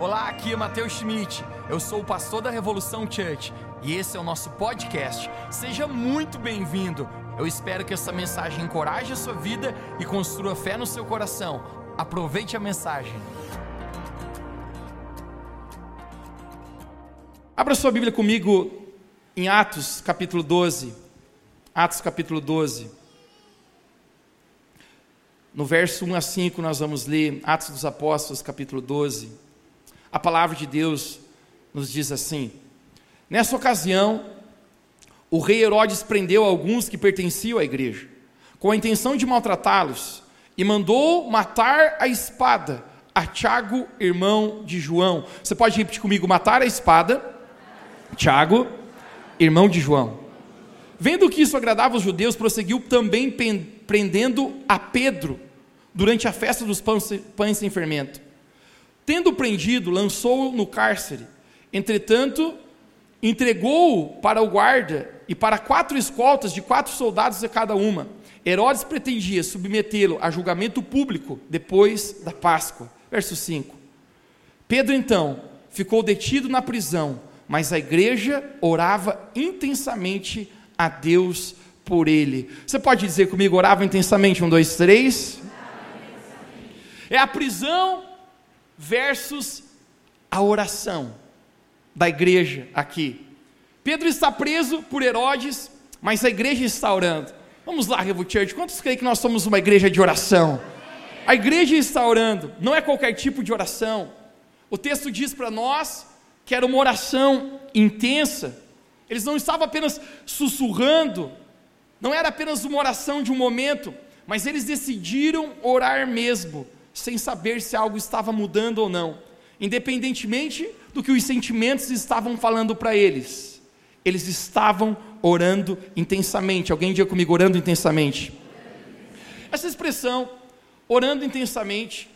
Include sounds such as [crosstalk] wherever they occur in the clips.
Olá, aqui é Matheus Schmidt. Eu sou o pastor da Revolução Church e esse é o nosso podcast. Seja muito bem-vindo. Eu espero que essa mensagem encoraje a sua vida e construa fé no seu coração. Aproveite a mensagem. Abra sua Bíblia comigo em Atos, capítulo 12. Atos, capítulo 12. No verso 1 a 5, nós vamos ler Atos dos Apóstolos, capítulo 12. A palavra de Deus nos diz assim: Nessa ocasião, o rei Herodes prendeu alguns que pertenciam à igreja, com a intenção de maltratá-los, e mandou matar a espada a Tiago, irmão de João. Você pode repetir comigo: matar a espada, Tiago, irmão de João. Vendo que isso agradava os judeus, prosseguiu também prendendo a Pedro durante a festa dos pães sem fermento. Tendo prendido, lançou-o no cárcere. Entretanto, entregou-o para o guarda e para quatro escoltas de quatro soldados a cada uma. Herodes pretendia submetê-lo a julgamento público depois da Páscoa. Verso 5. Pedro então ficou detido na prisão, mas a igreja orava intensamente a Deus por ele. Você pode dizer comigo, orava intensamente? Um, dois, três. É a prisão versus a oração da igreja aqui. Pedro está preso por Herodes, mas a igreja está orando. Vamos lá, Revo Church, quantos creem que nós somos uma igreja de oração? A igreja está orando, não é qualquer tipo de oração. O texto diz para nós que era uma oração intensa. Eles não estavam apenas sussurrando, não era apenas uma oração de um momento, mas eles decidiram orar mesmo sem saber se algo estava mudando ou não, independentemente do que os sentimentos estavam falando para eles. Eles estavam orando intensamente. Alguém diga comigo, orando intensamente. Essa expressão, orando intensamente,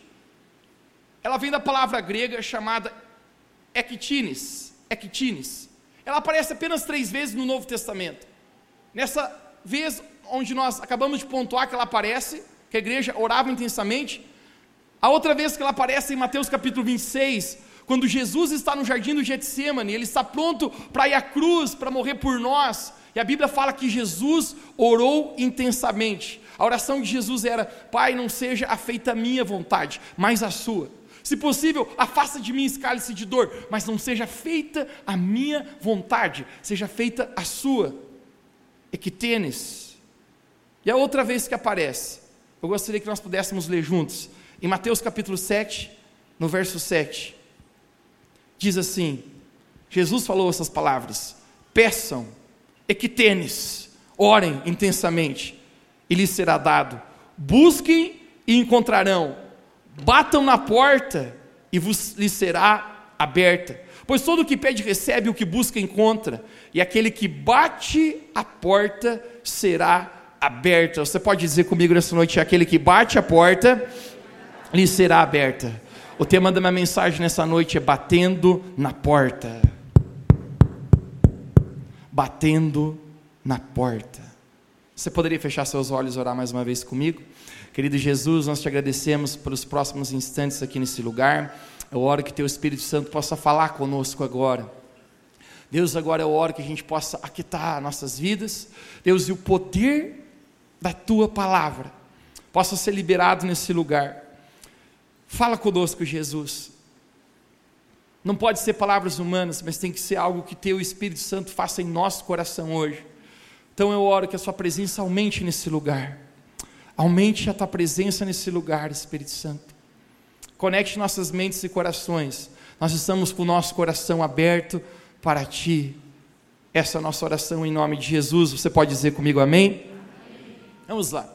ela vem da palavra grega chamada ektines. Ektines. Ela aparece apenas três vezes no Novo Testamento. Nessa vez onde nós acabamos de pontuar que ela aparece, que a igreja orava intensamente, a outra vez que ela aparece em Mateus capítulo 26, quando Jesus está no jardim do Getsemane, ele está pronto para ir à cruz, para morrer por nós, e a Bíblia fala que Jesus orou intensamente. A oração de Jesus era: Pai, não seja feita a minha vontade, mas a sua. Se possível, afasta de mim esse cálice de dor, mas não seja feita a minha vontade, seja feita a sua. Equitenes. E a outra vez que aparece, eu gostaria que nós pudéssemos ler juntos. Em Mateus capítulo 7, no verso 7, diz assim: Jesus falou essas palavras: peçam, equitenes, orem intensamente, e lhes será dado. Busquem e encontrarão. Batam na porta e vos lhes será aberta. Pois todo o que pede recebe, o que busca encontra, e aquele que bate a porta será aberta. Você pode dizer comigo nessa noite: aquele que bate a porta lhe será aberta. O tema da minha mensagem nessa noite é batendo na porta. Batendo na porta. Você poderia fechar seus olhos e orar mais uma vez comigo? Querido Jesus, nós te agradecemos pelos próximos instantes aqui nesse lugar. Eu oro que teu Espírito Santo possa falar conosco agora. Deus, agora eu oro que a gente possa aquitar nossas vidas. Deus, e o poder da tua palavra possa ser liberado nesse lugar. Fala conosco, Jesus. Não pode ser palavras humanas, mas tem que ser algo que teu Espírito Santo faça em nosso coração hoje. Então eu oro que a sua presença aumente nesse lugar. Aumente a tua presença nesse lugar, Espírito Santo. Conecte nossas mentes e corações. Nós estamos com o nosso coração aberto para ti. Essa é a nossa oração em nome de Jesus. Você pode dizer comigo amém? amém. Vamos lá.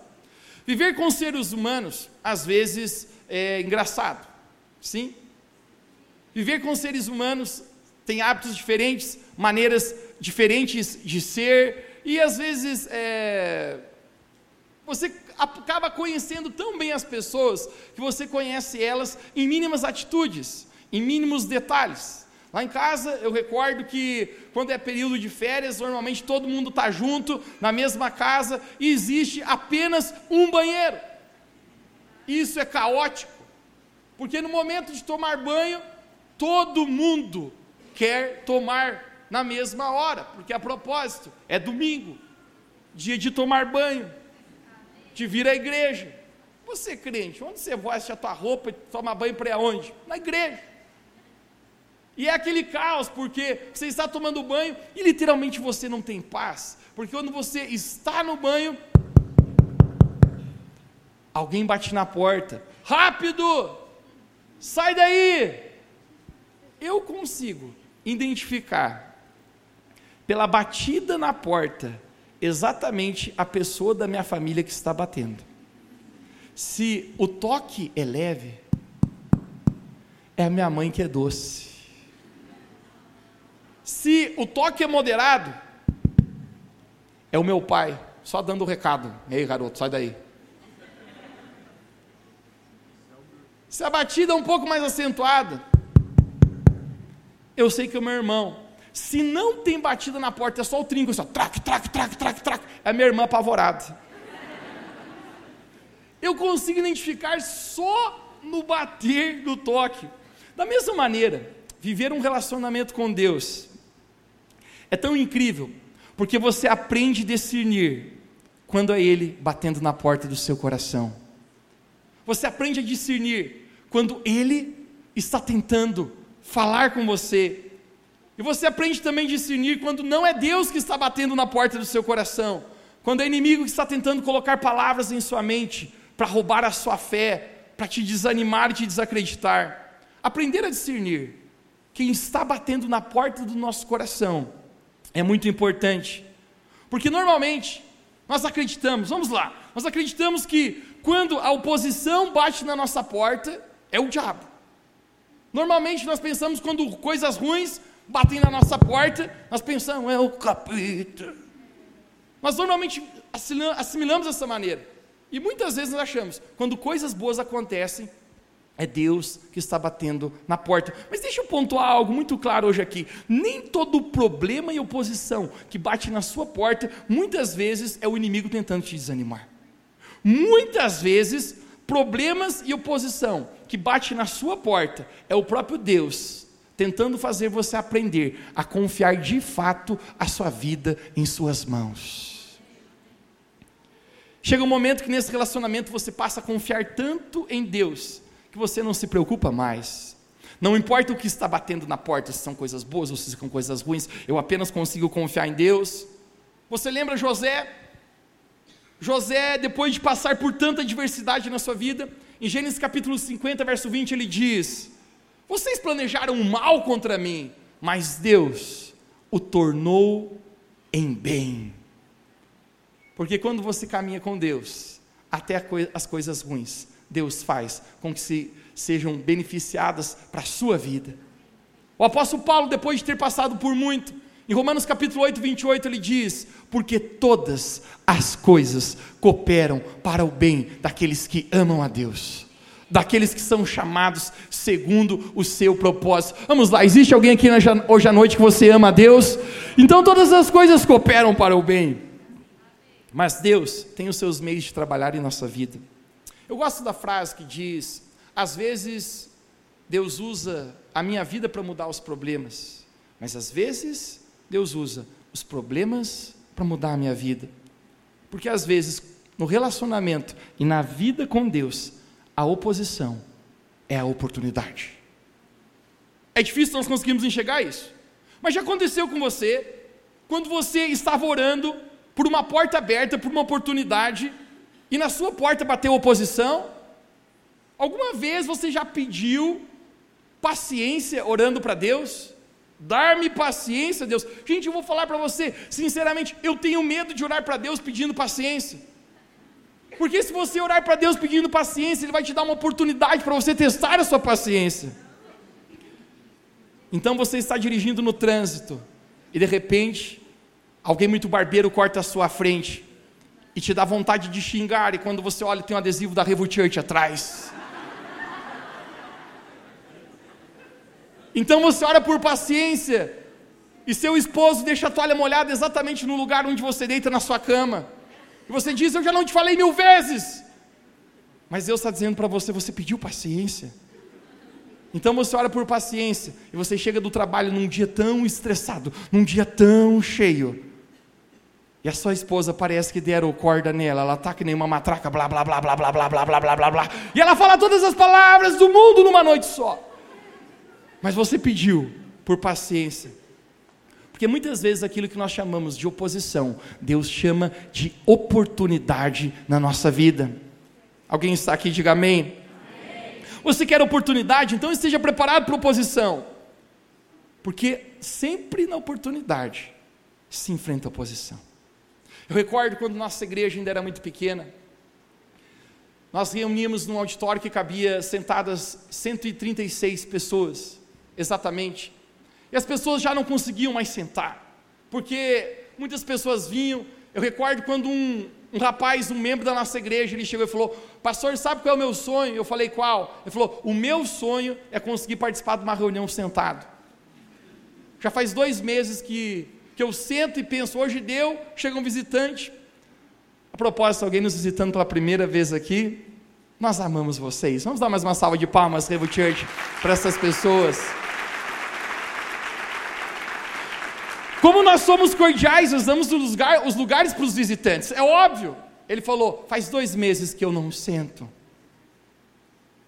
Viver com seres humanos, às vezes, é engraçado, sim? Viver com seres humanos tem hábitos diferentes, maneiras diferentes de ser, e às vezes é, você acaba conhecendo tão bem as pessoas que você conhece elas em mínimas atitudes, em mínimos detalhes. Lá em casa eu recordo que quando é período de férias, normalmente todo mundo está junto na mesma casa e existe apenas um banheiro. Isso é caótico, porque no momento de tomar banho, todo mundo quer tomar na mesma hora, porque a propósito é domingo, dia de tomar banho, de vir à igreja. Você crente, onde você veste a tua roupa e toma banho para onde? Na igreja. E é aquele caos, porque você está tomando banho e literalmente você não tem paz. Porque quando você está no banho, alguém bate na porta. Rápido! Sai daí! Eu consigo identificar pela batida na porta exatamente a pessoa da minha família que está batendo. Se o toque é leve, é a minha mãe que é doce. Se o toque é moderado, é o meu pai, só dando o recado. Ei, garoto, sai daí. Se a batida é um pouco mais acentuada, eu sei que é o meu irmão. Se não tem batida na porta, é só o trinco, só trac, trac, trac, trac, trac, é minha irmã apavorada. Eu consigo identificar só no bater do toque. Da mesma maneira, viver um relacionamento com Deus é tão incrível, porque você aprende a discernir quando é Ele batendo na porta do seu coração. Você aprende a discernir quando Ele está tentando falar com você. E você aprende também a discernir quando não é Deus que está batendo na porta do seu coração, quando é inimigo que está tentando colocar palavras em sua mente para roubar a sua fé, para te desanimar e te desacreditar. Aprender a discernir quem está batendo na porta do nosso coração é muito importante. Porque normalmente nós acreditamos, vamos lá, nós acreditamos que quando a oposição bate na nossa porta, é o diabo. Normalmente nós pensamos quando coisas ruins batem na nossa porta, nós pensamos, é o capeta. Nós normalmente assimilamos dessa maneira. E muitas vezes nós achamos, quando coisas boas acontecem, é Deus que está batendo na porta. Mas deixa eu pontuar algo muito claro hoje aqui. Nem todo problema e oposição que bate na sua porta, muitas vezes é o inimigo tentando te desanimar. Muitas vezes, problemas e oposição que bate na sua porta é o próprio Deus tentando fazer você aprender a confiar de fato a sua vida em suas mãos. Chega um momento que nesse relacionamento você passa a confiar tanto em Deus que você não se preocupa mais. Não importa o que está batendo na porta, se são coisas boas ou se são coisas ruins, eu apenas consigo confiar em Deus. Você lembra José? José, depois de passar por tanta adversidade na sua vida, em Gênesis capítulo 50, verso 20, ele diz: Vocês planejaram mal contra mim, mas Deus o tornou em bem. Porque quando você caminha com Deus, até as coisas ruins Deus faz com que se, sejam beneficiadas para a sua vida. O apóstolo Paulo, depois de ter passado por muito, em Romanos capítulo 8, 28, ele diz: Porque todas as coisas cooperam para o bem daqueles que amam a Deus, daqueles que são chamados segundo o seu propósito. Vamos lá, existe alguém aqui hoje à noite que você ama a Deus? Então todas as coisas cooperam para o bem. Mas Deus tem os seus meios de trabalhar em nossa vida. Eu gosto da frase que diz: às vezes Deus usa a minha vida para mudar os problemas, mas às vezes Deus usa os problemas para mudar a minha vida. Porque às vezes, no relacionamento e na vida com Deus, a oposição é a oportunidade. É difícil nós conseguirmos enxergar isso. Mas já aconteceu com você, quando você estava orando por uma porta aberta, por uma oportunidade, e na sua porta bateu oposição? Alguma vez você já pediu paciência orando para Deus? Dar-me paciência, Deus. Gente, eu vou falar para você, sinceramente, eu tenho medo de orar para Deus pedindo paciência. Porque se você orar para Deus pedindo paciência, Ele vai te dar uma oportunidade para você testar a sua paciência. Então você está dirigindo no trânsito e de repente alguém muito barbeiro corta a sua frente e te dá vontade de xingar, e quando você olha, tem um adesivo da Revo Church atrás. Então você ora por paciência, e seu esposo deixa a toalha molhada exatamente no lugar onde você deita na sua cama. E você diz: Eu já não te falei mil vezes. Mas Deus está dizendo para você: Você pediu paciência. Então você ora por paciência e você chega do trabalho num dia tão estressado, num dia tão cheio. E a sua esposa parece que deram corda nela, ela está que nem uma matraca, blá blá blá blá blá blá blá blá blá blá blá. E ela fala todas as palavras do mundo numa noite só. Mas você pediu por paciência. Porque muitas vezes aquilo que nós chamamos de oposição, Deus chama de oportunidade na nossa vida. Alguém está aqui, diga amém. amém. Você quer oportunidade? Então esteja preparado para oposição. Porque sempre na oportunidade se enfrenta oposição. Eu recordo quando nossa igreja ainda era muito pequena, nós reuníamos num auditório que cabia sentadas 136 pessoas, exatamente. E as pessoas já não conseguiam mais sentar, porque muitas pessoas vinham. Eu recordo quando um, um rapaz, um membro da nossa igreja, ele chegou e falou: Pastor, sabe qual é o meu sonho? Eu falei: Qual? Ele falou: O meu sonho é conseguir participar de uma reunião sentado. Já faz dois meses que, que eu sento e penso: Hoje deu, chega um visitante. A propósito, alguém nos visitando pela primeira vez aqui, nós amamos vocês. Vamos dar mais uma salva de palmas, Revo Church, para essas pessoas. Como nós somos cordiais, nós damos os, lugar, os lugares para os visitantes. É óbvio. Ele falou: faz dois meses que eu não sento.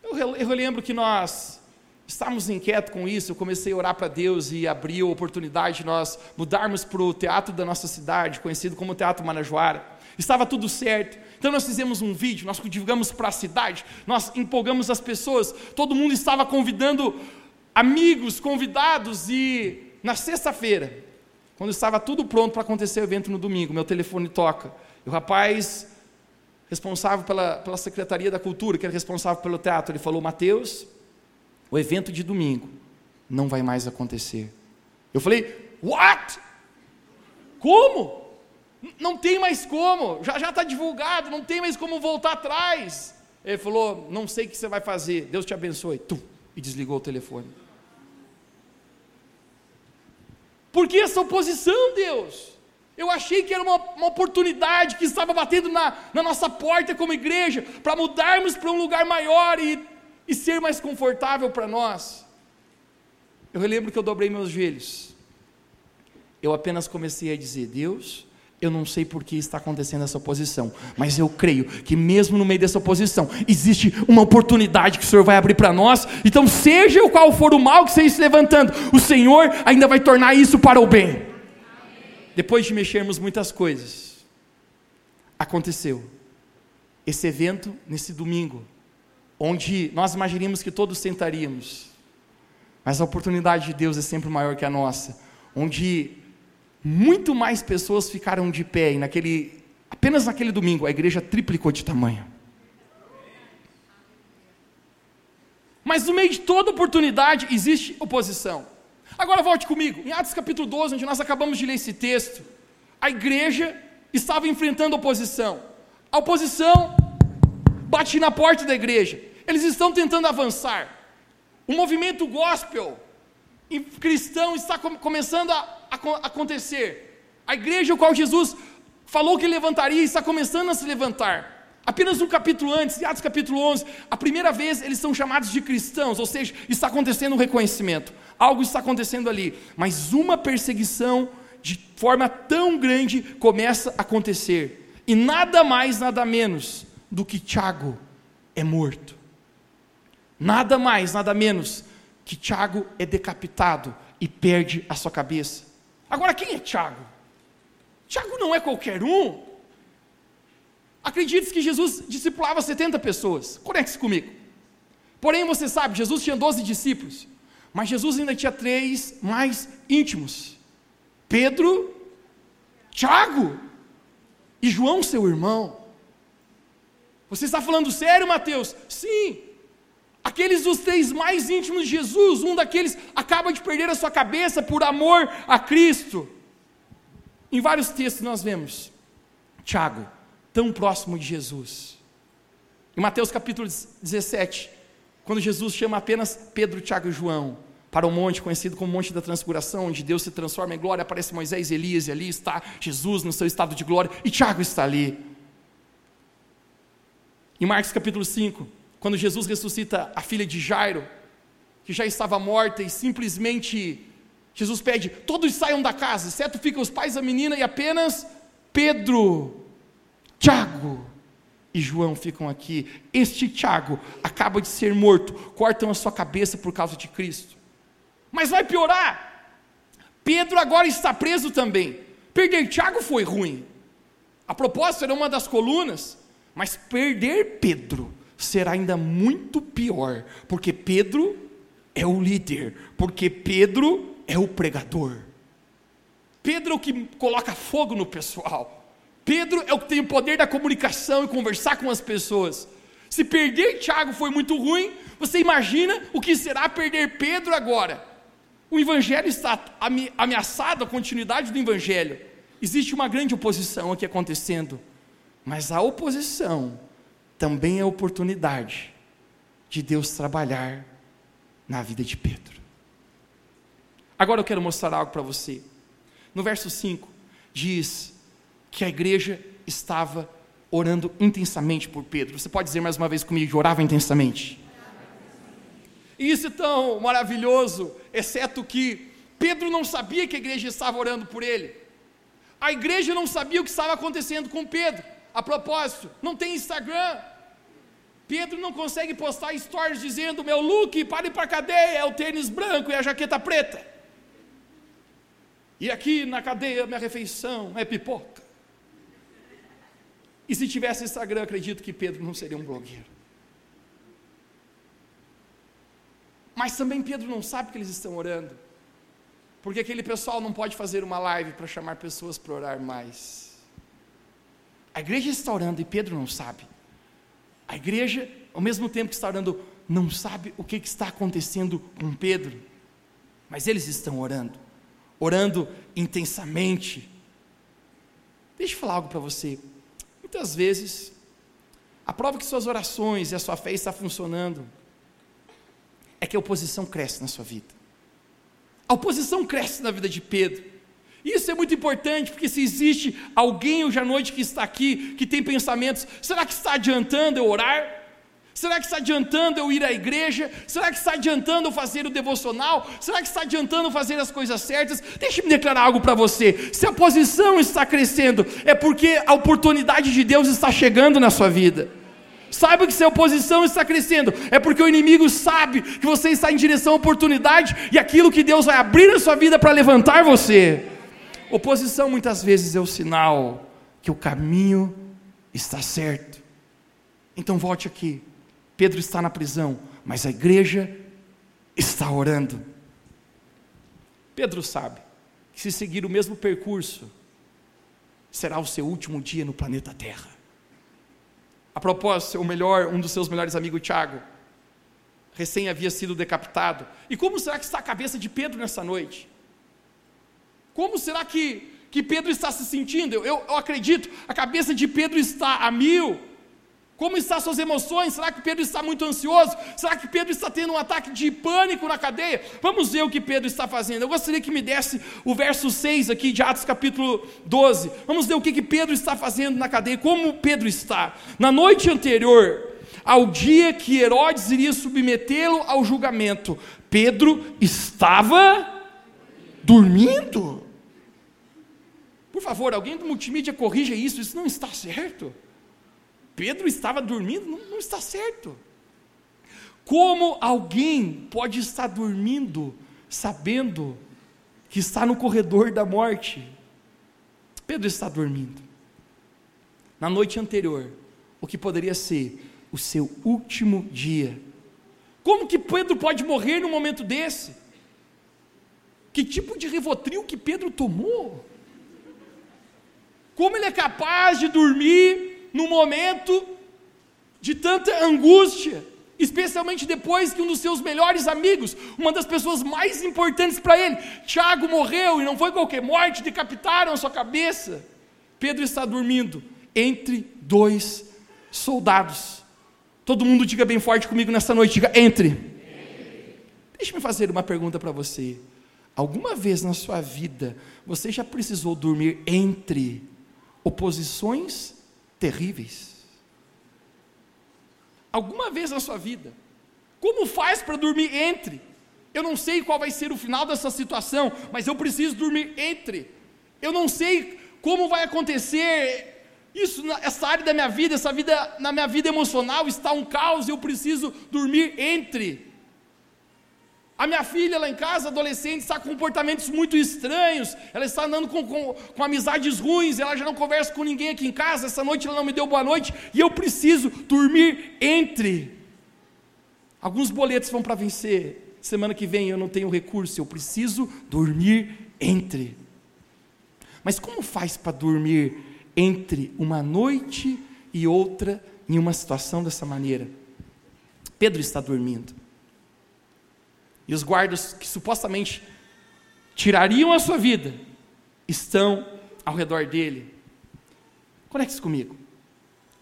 Eu, eu lembro que nós estávamos inquietos com isso. Eu comecei a orar para Deus e abriu a oportunidade de nós mudarmos para o teatro da nossa cidade, conhecido como Teatro Manajoara. Estava tudo certo. Então nós fizemos um vídeo, nós divulgamos para a cidade, nós empolgamos as pessoas, todo mundo estava convidando amigos, convidados, e na sexta-feira quando estava tudo pronto para acontecer o evento no domingo, meu telefone toca. E o rapaz responsável pela, pela Secretaria da Cultura, que era responsável pelo teatro, ele falou: Mateus, o evento de domingo não vai mais acontecer. Eu falei: What? Como? Não tem mais como, já está divulgado, não tem mais como voltar atrás. Ele falou: Não sei o que você vai fazer, Deus te abençoe. E desligou o telefone. Por que essa oposição, Deus? Eu achei que era uma, uma oportunidade que estava batendo na, na nossa porta como igreja, para mudarmos para um lugar maior e, e ser mais confortável para nós. Eu relembro que eu dobrei meus joelhos. Eu apenas comecei a dizer: Deus, eu não sei por que está acontecendo essa oposição, mas eu creio que mesmo no meio dessa oposição existe uma oportunidade que o Senhor vai abrir para nós. Então, seja o qual for o mal que esteja se levantando, o Senhor ainda vai tornar isso para o bem. Depois de mexermos muitas coisas, aconteceu esse evento nesse domingo, onde nós imaginamos que todos sentaríamos, mas a oportunidade de Deus é sempre maior que a nossa, onde muito mais pessoas ficaram de pé e naquele apenas naquele domingo a igreja triplicou de tamanho. Mas no meio de toda oportunidade existe oposição. Agora volte comigo, em Atos capítulo 12, onde nós acabamos de ler esse texto, a igreja estava enfrentando oposição. A oposição bate na porta da igreja. Eles estão tentando avançar. O movimento gospel cristão está começando a acontecer. A igreja, o qual Jesus falou que levantaria, está começando a se levantar. Apenas um capítulo antes, em Atos capítulo 11, a primeira vez eles são chamados de cristãos, ou seja, está acontecendo um reconhecimento, algo está acontecendo ali, mas uma perseguição de forma tão grande começa a acontecer, e nada mais, nada menos do que Tiago é morto, nada mais, nada menos que Tiago é decapitado e perde a sua cabeça. Agora, quem é Tiago? Tiago não é qualquer um. Acredite que Jesus discipulava 70 pessoas. Conecte-se comigo. Porém, você sabe, Jesus tinha 12 discípulos. Mas Jesus ainda tinha três mais íntimos: Pedro, Tiago e João, seu irmão. Você está falando sério, Mateus? Sim. Aqueles dos três mais íntimos de Jesus, um daqueles acaba de perder a sua cabeça por amor a Cristo. Em vários textos nós vemos Tiago, tão próximo de Jesus. Em Mateus capítulo 17, quando Jesus chama apenas Pedro, Tiago e João para o monte conhecido como Monte da Transfiguração, onde Deus se transforma em glória, aparece Moisés e Elias, e ali está Jesus no seu estado de glória, e Tiago está ali. Em Marcos capítulo 5, quando Jesus ressuscita a filha de Jairo, que já estava morta e simplesmente Jesus pede: todos saiam da casa, exceto ficam os pais da menina e apenas Pedro, Tiago e João ficam aqui. Este Tiago acaba de ser morto, cortam a sua cabeça por causa de Cristo. Mas vai piorar. Pedro agora está preso também. Perder Tiago foi ruim. A propósito, era uma das colunas, mas perder Pedro será ainda muito pior, porque Pedro é o líder, porque Pedro é o pregador. Pedro é o que coloca fogo no pessoal. Pedro é o que tem o poder da comunicação e conversar com as pessoas. Se perder Tiago foi muito ruim, você imagina o que será perder Pedro agora. O evangelho está ameaçado, a continuidade do evangelho. Existe uma grande oposição aqui acontecendo, mas a oposição também é oportunidade de Deus trabalhar na vida de Pedro. Agora eu quero mostrar algo para você. No verso 5, diz que a igreja estava orando intensamente por Pedro. Você pode dizer mais uma vez comigo orava intensamente? Isso é tão maravilhoso, exceto que Pedro não sabia que a igreja estava orando por ele. A igreja não sabia o que estava acontecendo com Pedro. A propósito, não tem Instagram. Pedro não consegue postar stories dizendo: meu look para ir para a cadeia é o tênis branco e a jaqueta preta. E aqui na cadeia minha refeição é pipoca. E se tivesse Instagram, acredito que Pedro não seria um blogueiro. Mas também Pedro não sabe que eles estão orando. Porque aquele pessoal não pode fazer uma live para chamar pessoas para orar mais. A igreja está orando e Pedro não sabe. A igreja, ao mesmo tempo que está orando, não sabe o que está acontecendo com Pedro. Mas eles estão orando orando intensamente. Deixa eu falar algo para você. Muitas vezes, a prova que suas orações e a sua fé está funcionando é que a oposição cresce na sua vida. A oposição cresce na vida de Pedro. Isso é muito importante, porque se existe alguém hoje à noite que está aqui, que tem pensamentos, será que está adiantando eu orar? Será que está adiantando eu ir à igreja? Será que está adiantando eu fazer o devocional? Será que está adiantando fazer as coisas certas? Deixe-me declarar algo para você. Se a posição está crescendo, é porque a oportunidade de Deus está chegando na sua vida. Saiba que se a oposição está crescendo, é porque o inimigo sabe que você está em direção à oportunidade e aquilo que Deus vai abrir na sua vida para levantar você. Oposição muitas vezes é o sinal que o caminho está certo. Então volte aqui. Pedro está na prisão, mas a igreja está orando. Pedro sabe que se seguir o mesmo percurso, será o seu último dia no planeta Terra. A propósito, o melhor, um dos seus melhores amigos, Tiago, recém havia sido decapitado. E como será que está a cabeça de Pedro nessa noite? Como será que, que Pedro está se sentindo? Eu, eu, eu acredito, a cabeça de Pedro está a mil. Como estão suas emoções? Será que Pedro está muito ansioso? Será que Pedro está tendo um ataque de pânico na cadeia? Vamos ver o que Pedro está fazendo. Eu gostaria que me desse o verso 6 aqui de Atos capítulo 12. Vamos ver o que, que Pedro está fazendo na cadeia, como Pedro está. Na noite anterior, ao dia que Herodes iria submetê-lo ao julgamento, Pedro estava dormindo. Por favor, alguém do multimídia corrija isso, isso não está certo. Pedro estava dormindo, não, não está certo. Como alguém pode estar dormindo sabendo que está no corredor da morte? Pedro está dormindo. Na noite anterior, o que poderia ser o seu último dia. Como que Pedro pode morrer num momento desse? Que tipo de rivotril que Pedro tomou? Como ele é capaz de dormir no momento de tanta angústia, especialmente depois que um dos seus melhores amigos, uma das pessoas mais importantes para ele, Tiago morreu e não foi qualquer morte, decapitaram a sua cabeça. Pedro está dormindo entre dois soldados. Todo mundo diga bem forte comigo nessa noite, diga entre. Deixa-me fazer uma pergunta para você. Alguma vez na sua vida você já precisou dormir entre oposições terríveis. Alguma vez na sua vida, como faz para dormir entre Eu não sei qual vai ser o final dessa situação, mas eu preciso dormir entre. Eu não sei como vai acontecer isso, essa área da minha vida, essa vida, na minha vida emocional está um caos, eu preciso dormir entre. A minha filha lá em casa, adolescente, está com comportamentos muito estranhos. Ela está andando com, com, com, amizades ruins. Ela já não conversa com ninguém aqui em casa. Essa noite ela não me deu boa noite. E eu preciso dormir entre. Alguns boletos vão para vencer. Semana que vem eu não tenho recurso. Eu preciso dormir entre. Mas como faz para dormir entre uma noite e outra em uma situação dessa maneira? Pedro está dormindo. E os guardas que supostamente tirariam a sua vida estão ao redor dele. Conecte-se comigo.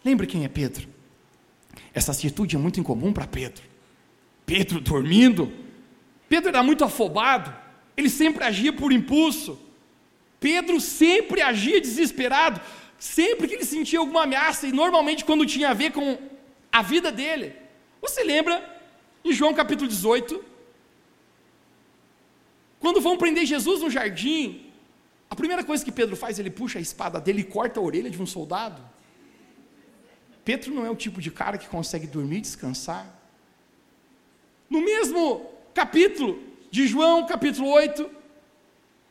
Lembre quem é Pedro. Essa atitude é muito incomum para Pedro. Pedro dormindo. Pedro era muito afobado. Ele sempre agia por impulso. Pedro sempre agia desesperado. Sempre que ele sentia alguma ameaça, e normalmente quando tinha a ver com a vida dele. Você lembra em João capítulo 18, quando vão prender Jesus no jardim, a primeira coisa que Pedro faz, ele puxa a espada dele e corta a orelha de um soldado. Pedro não é o tipo de cara que consegue dormir e descansar. No mesmo capítulo de João, capítulo 8,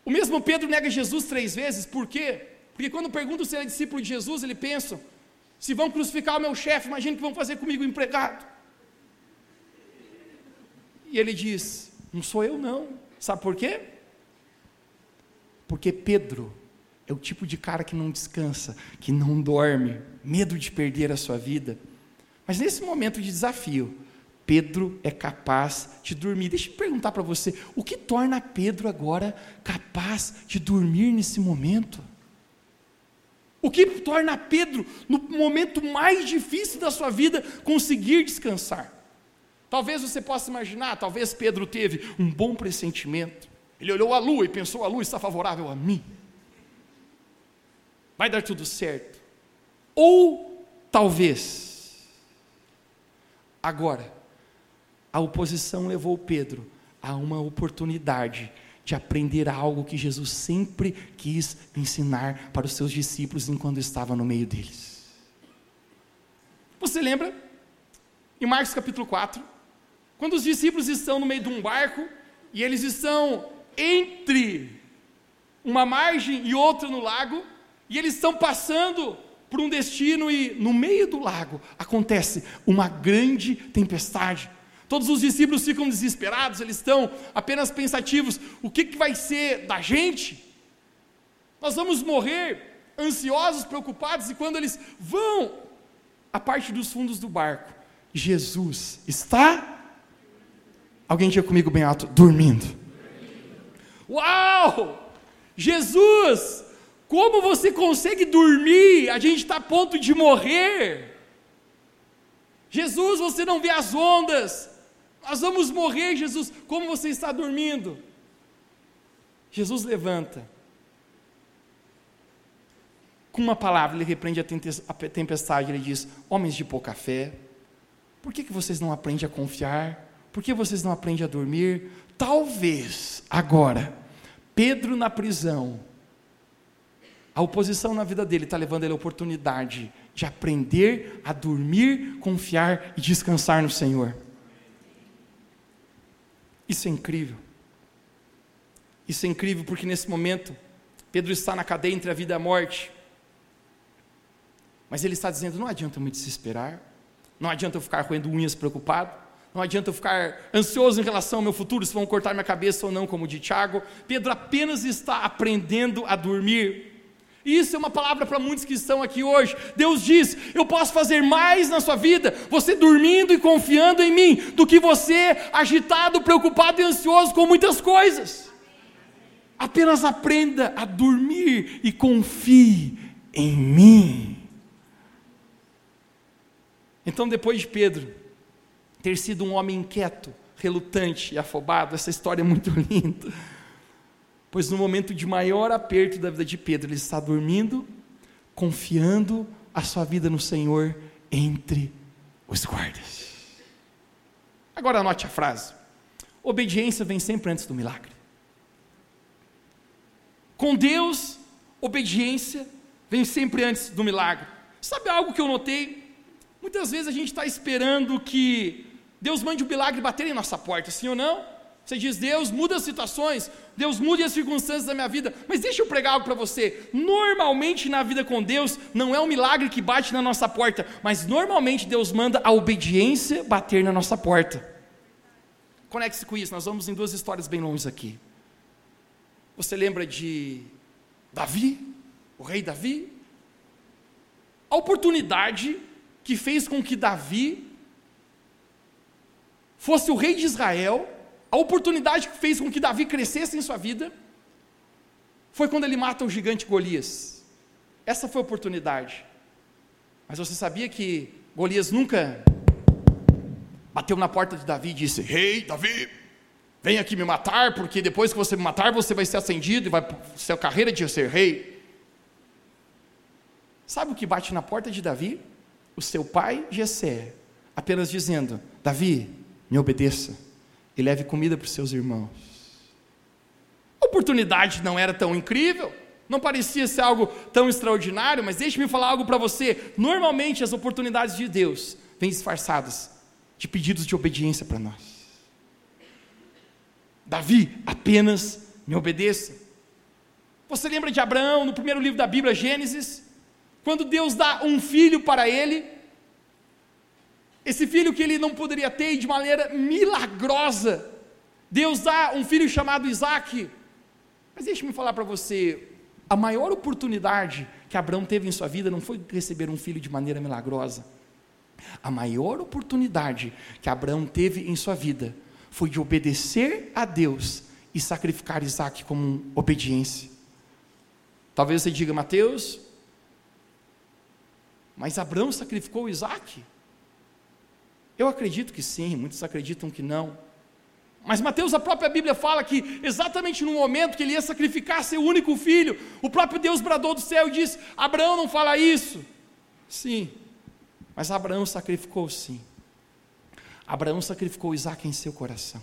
o mesmo Pedro nega Jesus três vezes, por quê? Porque quando perguntam se ele é discípulo de Jesus, ele pensa: se vão crucificar o meu chefe, imagina o que vão fazer comigo, empregado. E ele diz: não sou eu, não. Sabe por quê? Porque Pedro é o tipo de cara que não descansa, que não dorme, medo de perder a sua vida. Mas nesse momento de desafio, Pedro é capaz de dormir. Deixa eu perguntar para você: o que torna Pedro agora capaz de dormir nesse momento? O que torna Pedro, no momento mais difícil da sua vida, conseguir descansar? Talvez você possa imaginar, talvez Pedro teve um bom pressentimento. Ele olhou a lua e pensou: a lua está favorável a mim. Vai dar tudo certo. Ou talvez, agora, a oposição levou Pedro a uma oportunidade de aprender algo que Jesus sempre quis ensinar para os seus discípulos enquanto estava no meio deles. Você lembra? Em Marcos capítulo 4, quando os discípulos estão no meio de um barco e eles estão entre uma margem e outra no lago, e eles estão passando por um destino e no meio do lago acontece uma grande tempestade. Todos os discípulos ficam desesperados, eles estão apenas pensativos: o que, que vai ser da gente? Nós vamos morrer, ansiosos, preocupados, e quando eles vão à parte dos fundos do barco, Jesus está Alguém tinha comigo bem alto, dormindo. Uau! Jesus, como você consegue dormir? A gente está a ponto de morrer. Jesus, você não vê as ondas. Nós vamos morrer, Jesus. Como você está dormindo? Jesus levanta. Com uma palavra, ele repreende a tempestade. Ele diz: Homens de pouca fé, por que, que vocês não aprendem a confiar? Por que vocês não aprendem a dormir? Talvez agora, Pedro na prisão, a oposição na vida dele está levando ele a oportunidade de aprender a dormir, confiar e descansar no Senhor. Isso é incrível. Isso é incrível porque nesse momento, Pedro está na cadeia entre a vida e a morte. Mas ele está dizendo: não adianta eu me desesperar, não adianta eu ficar roendo unhas preocupado, não adianta eu ficar ansioso em relação ao meu futuro, se vão cortar minha cabeça ou não, como de Tiago. Pedro apenas está aprendendo a dormir. Isso é uma palavra para muitos que estão aqui hoje. Deus diz: Eu posso fazer mais na sua vida, você dormindo e confiando em mim, do que você agitado, preocupado e ansioso com muitas coisas. Apenas aprenda a dormir e confie em mim. Então, depois de Pedro ter sido um homem inquieto, relutante e afobado. Essa história é muito [laughs] linda. Pois no momento de maior aperto da vida de Pedro, ele está dormindo, confiando a sua vida no Senhor entre os guardas. Agora anote a frase. obediência vem sempre antes do milagre. Com Deus, obediência vem sempre antes do milagre. Sabe algo que eu notei? Muitas vezes a gente está esperando que Deus mande o um milagre bater em nossa porta, sim ou não? Você diz, Deus muda as situações, Deus mude as circunstâncias da minha vida. Mas deixa eu pregar algo para você. Normalmente na vida com Deus, não é um milagre que bate na nossa porta, mas normalmente Deus manda a obediência bater na nossa porta. Conecte-se com isso, nós vamos em duas histórias bem longas aqui. Você lembra de Davi, o rei Davi? A oportunidade que fez com que Davi fosse o rei de Israel a oportunidade que fez com que Davi crescesse em sua vida foi quando ele mata o gigante Golias. Essa foi a oportunidade. Mas você sabia que Golias nunca bateu na porta de Davi e disse: Rei hey, Davi, vem aqui me matar, porque depois que você me matar, você vai ser ascendido e vai ser a carreira de ser rei. Sabe o que bate na porta de Davi? O seu pai Jessé, apenas dizendo: Davi, me obedeça e leve comida para os seus irmãos. A oportunidade não era tão incrível, não parecia ser algo tão extraordinário, mas deixe-me falar algo para você. Normalmente as oportunidades de Deus vêm disfarçadas de pedidos de obediência para nós. Davi, apenas me obedeça. Você lembra de Abraão no primeiro livro da Bíblia, Gênesis? Quando Deus dá um filho para ele, esse filho que ele não poderia ter de maneira milagrosa. Deus dá um filho chamado Isaac. Mas deixe-me falar para você: a maior oportunidade que Abraão teve em sua vida não foi receber um filho de maneira milagrosa. A maior oportunidade que Abraão teve em sua vida foi de obedecer a Deus e sacrificar Isaac como obediência. Talvez você diga, Mateus, mas Abraão sacrificou Isaac? Eu acredito que sim, muitos acreditam que não. Mas Mateus, a própria Bíblia fala que exatamente no momento que ele ia sacrificar seu único filho, o próprio Deus bradou do céu e disse: Abraão não fala isso. Sim, mas Abraão sacrificou sim. Abraão sacrificou Isaac em seu coração.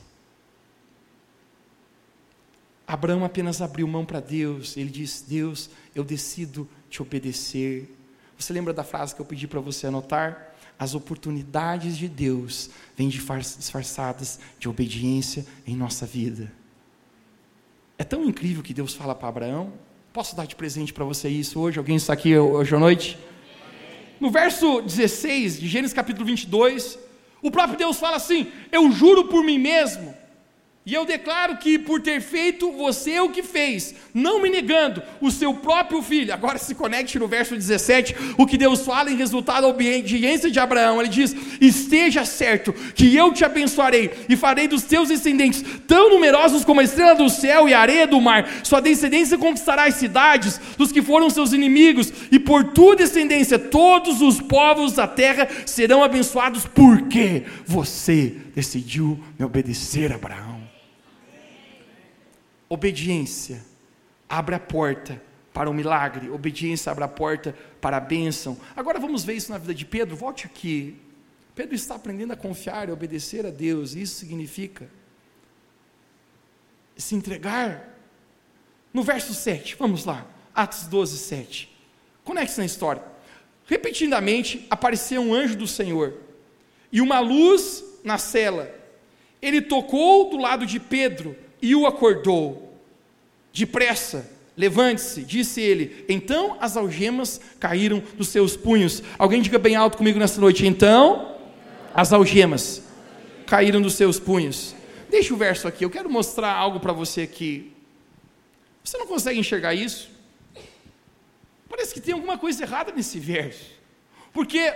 Abraão apenas abriu mão para Deus, ele disse: Deus, eu decido te obedecer. Você lembra da frase que eu pedi para você anotar? As oportunidades de Deus vêm disfarçadas de obediência em nossa vida. É tão incrível que Deus fala para Abraão. Posso dar de presente para você isso hoje? Alguém está aqui hoje à noite? No verso 16 de Gênesis capítulo 22, o próprio Deus fala assim: Eu juro por mim mesmo e eu declaro que por ter feito você o que fez, não me negando o seu próprio filho. Agora se conecte no verso 17, o que Deus fala em resultado da obediência de Abraão. Ele diz: Esteja certo que eu te abençoarei e farei dos teus descendentes tão numerosos como a estrela do céu e a areia do mar. Sua descendência conquistará as cidades dos que foram seus inimigos, e por tua descendência todos os povos da terra serão abençoados, porque você decidiu me obedecer, Abraão. Obediência abre a porta para o milagre, obediência abre a porta para a bênção. Agora vamos ver isso na vida de Pedro. Volte aqui. Pedro está aprendendo a confiar e obedecer a Deus. Isso significa se entregar. No verso 7, vamos lá. Atos 12, 7. Conecte-se na história. Repetidamente apareceu um anjo do Senhor e uma luz na cela. Ele tocou do lado de Pedro e o acordou. Depressa, levante-se, disse ele. Então as algemas caíram dos seus punhos. Alguém diga bem alto comigo nessa noite. Então as algemas caíram dos seus punhos. Deixa o verso aqui, eu quero mostrar algo para você aqui. Você não consegue enxergar isso? Parece que tem alguma coisa errada nesse verso. Porque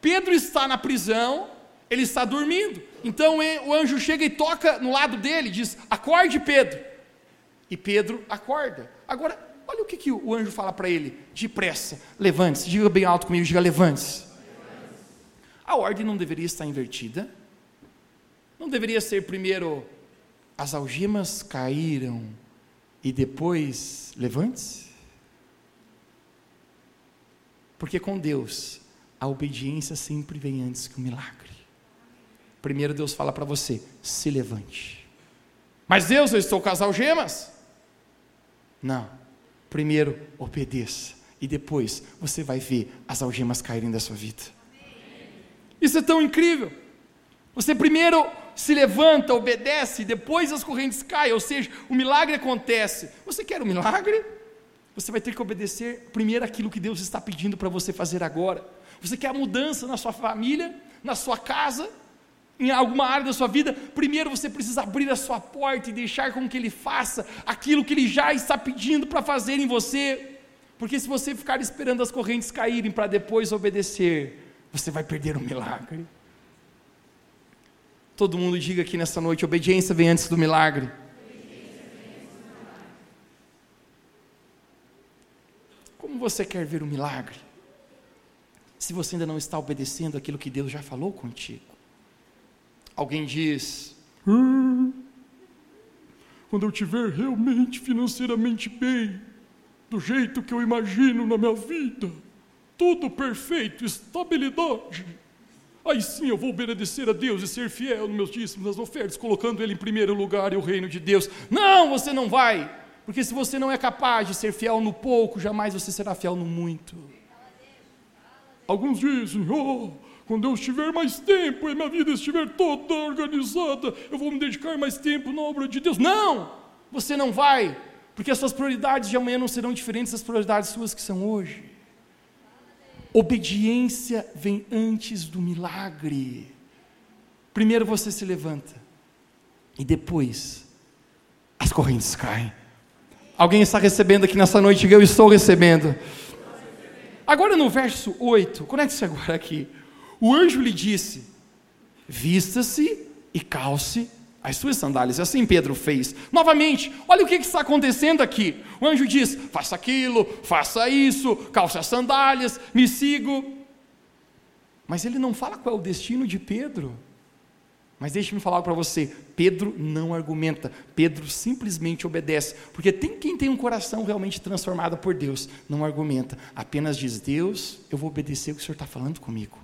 Pedro está na prisão, ele está dormindo. Então o anjo chega e toca no lado dele, diz: Acorde, Pedro. E Pedro acorda. Agora, olha o que, que o anjo fala para ele: Depressa, levante-se. Diga bem alto comigo, diga: Levante-se. A ordem não deveria estar invertida? Não deveria ser primeiro as algemas caíram e depois levante-se? Porque com Deus, a obediência sempre vem antes que o milagre. Primeiro Deus fala para você: se levante. Mas Deus, eu estou com as algemas. Não. Primeiro, obedeça. E depois você vai ver as algemas caírem da sua vida. Isso é tão incrível. Você primeiro se levanta, obedece, e depois as correntes caem, ou seja, o milagre acontece. Você quer um milagre? Você vai ter que obedecer primeiro aquilo que Deus está pedindo para você fazer agora. Você quer a mudança na sua família, na sua casa, em alguma área da sua vida? Primeiro você precisa abrir a sua porta e deixar com que Ele faça aquilo que Ele já está pedindo para fazer em você. Porque se você ficar esperando as correntes caírem para depois obedecer, você vai perder o milagre. Todo mundo diga aqui nessa noite: obediência vem antes do milagre. Como você quer ver o milagre? Se você ainda não está obedecendo aquilo que Deus já falou contigo. Alguém diz: hum, quando eu estiver realmente financeiramente bem, do jeito que eu imagino na minha vida, tudo perfeito, estabilidade. Aí sim eu vou obedecer a Deus e ser fiel nos meus dízimos, nas ofertas, colocando Ele em primeiro lugar e o reino de Deus. Não, você não vai, porque se você não é capaz de ser fiel no pouco, jamais você será fiel no muito. Alguns dizem, oh, quando eu estiver mais tempo e minha vida estiver toda organizada, eu vou me dedicar mais tempo na obra de Deus. Não, você não vai, porque as suas prioridades de amanhã não serão diferentes das prioridades suas que são hoje. Obediência vem antes do milagre. Primeiro você se levanta, e depois as correntes caem. Alguém está recebendo aqui nessa noite? Eu estou recebendo. Agora no verso 8, conecte-se agora aqui. O anjo lhe disse: Vista-se e calce as suas sandálias. Assim Pedro fez. Novamente, olha o que está acontecendo aqui. O anjo diz: faça aquilo, faça isso, calce as sandálias, me sigo. Mas ele não fala qual é o destino de Pedro. Mas deixe-me falar para você: Pedro não argumenta, Pedro simplesmente obedece, porque tem quem tem um coração realmente transformado por Deus, não argumenta, apenas diz: Deus, eu vou obedecer o que o Senhor está falando comigo.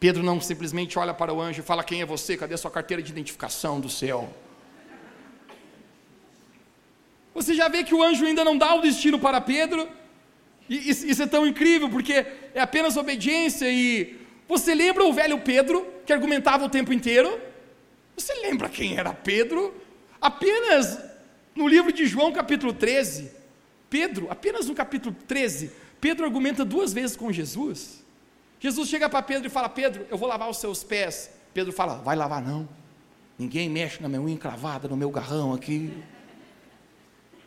Pedro não simplesmente olha para o anjo e fala: Quem é você? Cadê a sua carteira de identificação do céu? Você já vê que o anjo ainda não dá o destino para Pedro, e isso é tão incrível, porque é apenas obediência. E você lembra o velho Pedro, que argumentava o tempo inteiro? Você lembra quem era Pedro? Apenas no livro de João, capítulo 13, Pedro, apenas no capítulo 13, Pedro argumenta duas vezes com Jesus. Jesus chega para Pedro e fala: Pedro, eu vou lavar os seus pés. Pedro fala: Vai lavar não. Ninguém mexe na minha unha encravada, no meu garrão aqui.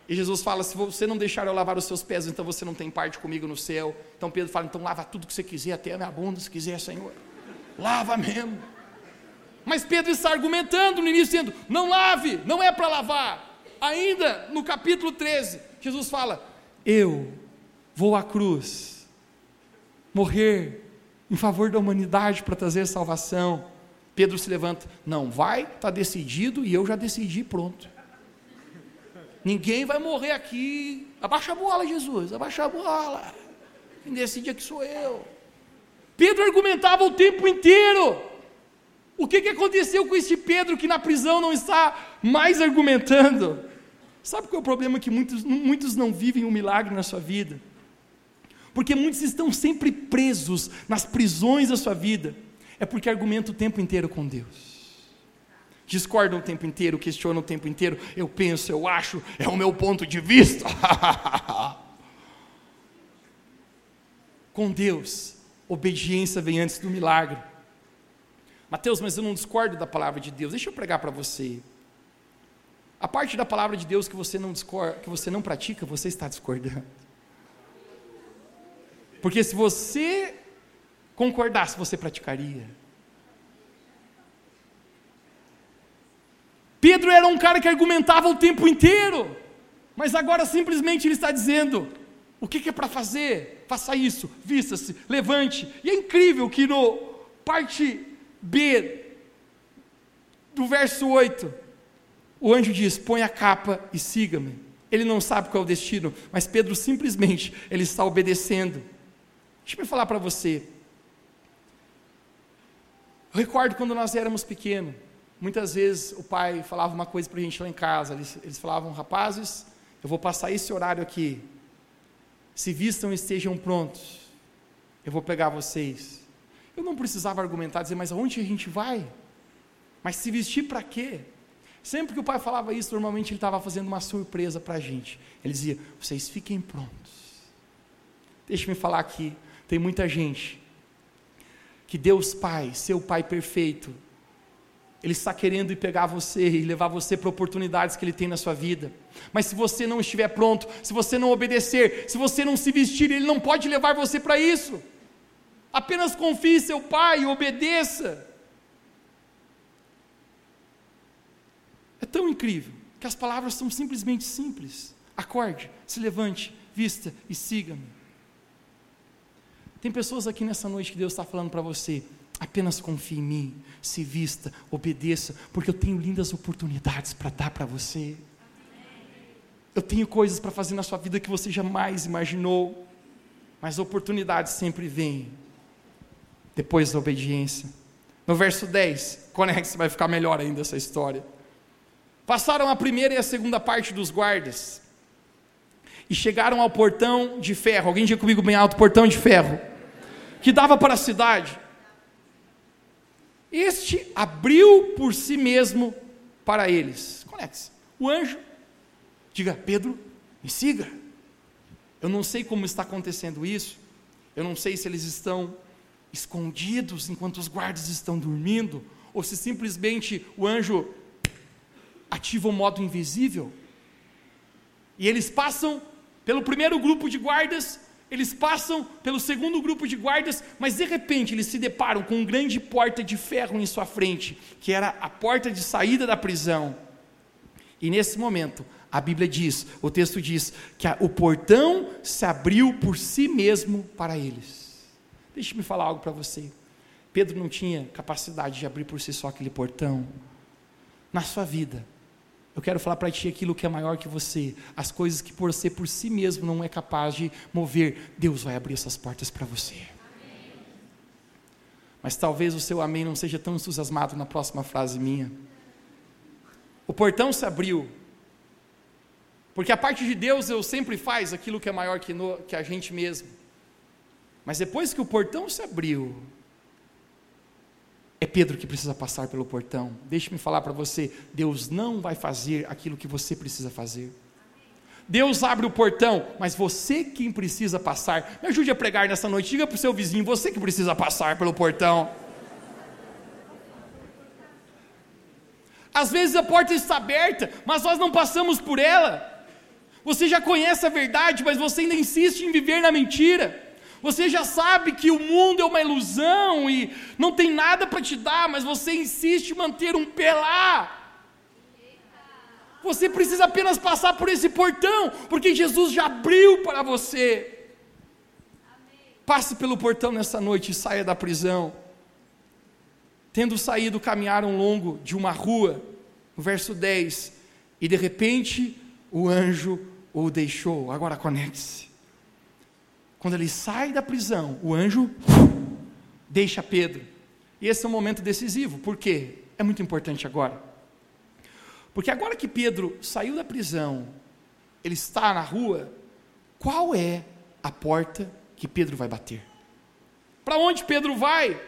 E Jesus fala: Se você não deixar eu lavar os seus pés, então você não tem parte comigo no céu. Então Pedro fala: Então lava tudo que você quiser, até a minha bunda, se quiser, Senhor. Lava mesmo. Mas Pedro está argumentando no início, dizendo: Não lave, não é para lavar. Ainda no capítulo 13, Jesus fala: Eu vou à cruz, morrer em favor da humanidade para trazer salvação. Pedro se levanta, não, vai, está decidido e eu já decidi, pronto. Ninguém vai morrer aqui. Abaixa a bola, Jesus, abaixa a bola. Quem decide aqui sou eu. Pedro argumentava o tempo inteiro. O que, que aconteceu com esse Pedro que na prisão não está mais argumentando? Sabe qual é o problema que muitos, muitos não vivem um milagre na sua vida? Porque muitos estão sempre presos nas prisões da sua vida. É porque argumentam o tempo inteiro com Deus. Discordam o tempo inteiro, questionam o tempo inteiro. Eu penso, eu acho, é o meu ponto de vista. [laughs] com Deus, obediência vem antes do milagre. Mateus, mas eu não discordo da palavra de Deus. Deixa eu pregar para você. A parte da palavra de Deus que você não discorda, que você não pratica, você está discordando. Porque se você concordasse, você praticaria. Pedro era um cara que argumentava o tempo inteiro, mas agora simplesmente ele está dizendo: o que, é para fazer? Faça isso, vista-se, levante. E é incrível que no parte B do verso 8, o anjo diz: põe a capa e siga-me. Ele não sabe qual é o destino, mas Pedro simplesmente ele está obedecendo. Deixa eu falar para você. Eu recordo quando nós éramos pequenos. muitas vezes o pai falava uma coisa para a gente lá em casa. Eles, eles falavam, rapazes, eu vou passar esse horário aqui. Se vistam e estejam prontos. Eu vou pegar vocês. Eu não precisava argumentar, dizer, mas aonde a gente vai? Mas se vestir para quê? Sempre que o pai falava isso, normalmente ele estava fazendo uma surpresa para a gente. Ele dizia: vocês fiquem prontos. Deixe-me falar aqui, tem muita gente que Deus Pai, seu Pai perfeito, ele está querendo ir pegar você e levar você para oportunidades que Ele tem na sua vida. Mas se você não estiver pronto, se você não obedecer, se você não se vestir, Ele não pode levar você para isso. Apenas confie em seu Pai e obedeça. É tão incrível que as palavras são simplesmente simples. Acorde, se levante, vista e siga-me. Tem pessoas aqui nessa noite que Deus está falando para você: Apenas confie em mim, se vista, obedeça, porque eu tenho lindas oportunidades para dar para você. Eu tenho coisas para fazer na sua vida que você jamais imaginou, mas oportunidades sempre vêm depois da obediência. No verso 10, conecte-se, vai ficar melhor ainda essa história. Passaram a primeira e a segunda parte dos guardas e chegaram ao portão de ferro. Alguém diga comigo bem alto: portão de ferro, que dava para a cidade. Este abriu por si mesmo para eles. Conecte-se. O anjo, diga, Pedro, me siga. Eu não sei como está acontecendo isso. Eu não sei se eles estão escondidos enquanto os guardas estão dormindo, ou se simplesmente o anjo ativa o modo invisível. E eles passam pelo primeiro grupo de guardas eles passam pelo segundo grupo de guardas, mas de repente eles se deparam com uma grande porta de ferro em sua frente, que era a porta de saída da prisão. E nesse momento, a Bíblia diz, o texto diz, que a, o portão se abriu por si mesmo para eles. Deixe-me falar algo para você. Pedro não tinha capacidade de abrir por si só aquele portão. Na sua vida, eu quero falar para ti aquilo que é maior que você, as coisas que por você por si mesmo não é capaz de mover, Deus vai abrir essas portas para você. Mas talvez o seu amém não seja tão entusiasmado na próxima frase minha. O portão se abriu, porque a parte de Deus eu sempre faz aquilo que é maior que, no, que a gente mesmo. Mas depois que o portão se abriu, é Pedro que precisa passar pelo portão. Deixe-me falar para você: Deus não vai fazer aquilo que você precisa fazer. Deus abre o portão, mas você quem precisa passar. Me ajude a pregar nessa noite. Diga para o seu vizinho: você que precisa passar pelo portão. Às vezes a porta está aberta, mas nós não passamos por ela. Você já conhece a verdade, mas você ainda insiste em viver na mentira. Você já sabe que o mundo é uma ilusão e não tem nada para te dar, mas você insiste em manter um pé lá. Você precisa apenas passar por esse portão, porque Jesus já abriu para você. Passe pelo portão nessa noite e saia da prisão. Tendo saído, caminharam longo de uma rua, verso 10, e de repente o anjo o deixou. Agora conecte-se. Quando ele sai da prisão, o anjo deixa Pedro. E esse é um momento decisivo, por quê? É muito importante agora. Porque agora que Pedro saiu da prisão, ele está na rua, qual é a porta que Pedro vai bater? Para onde Pedro vai?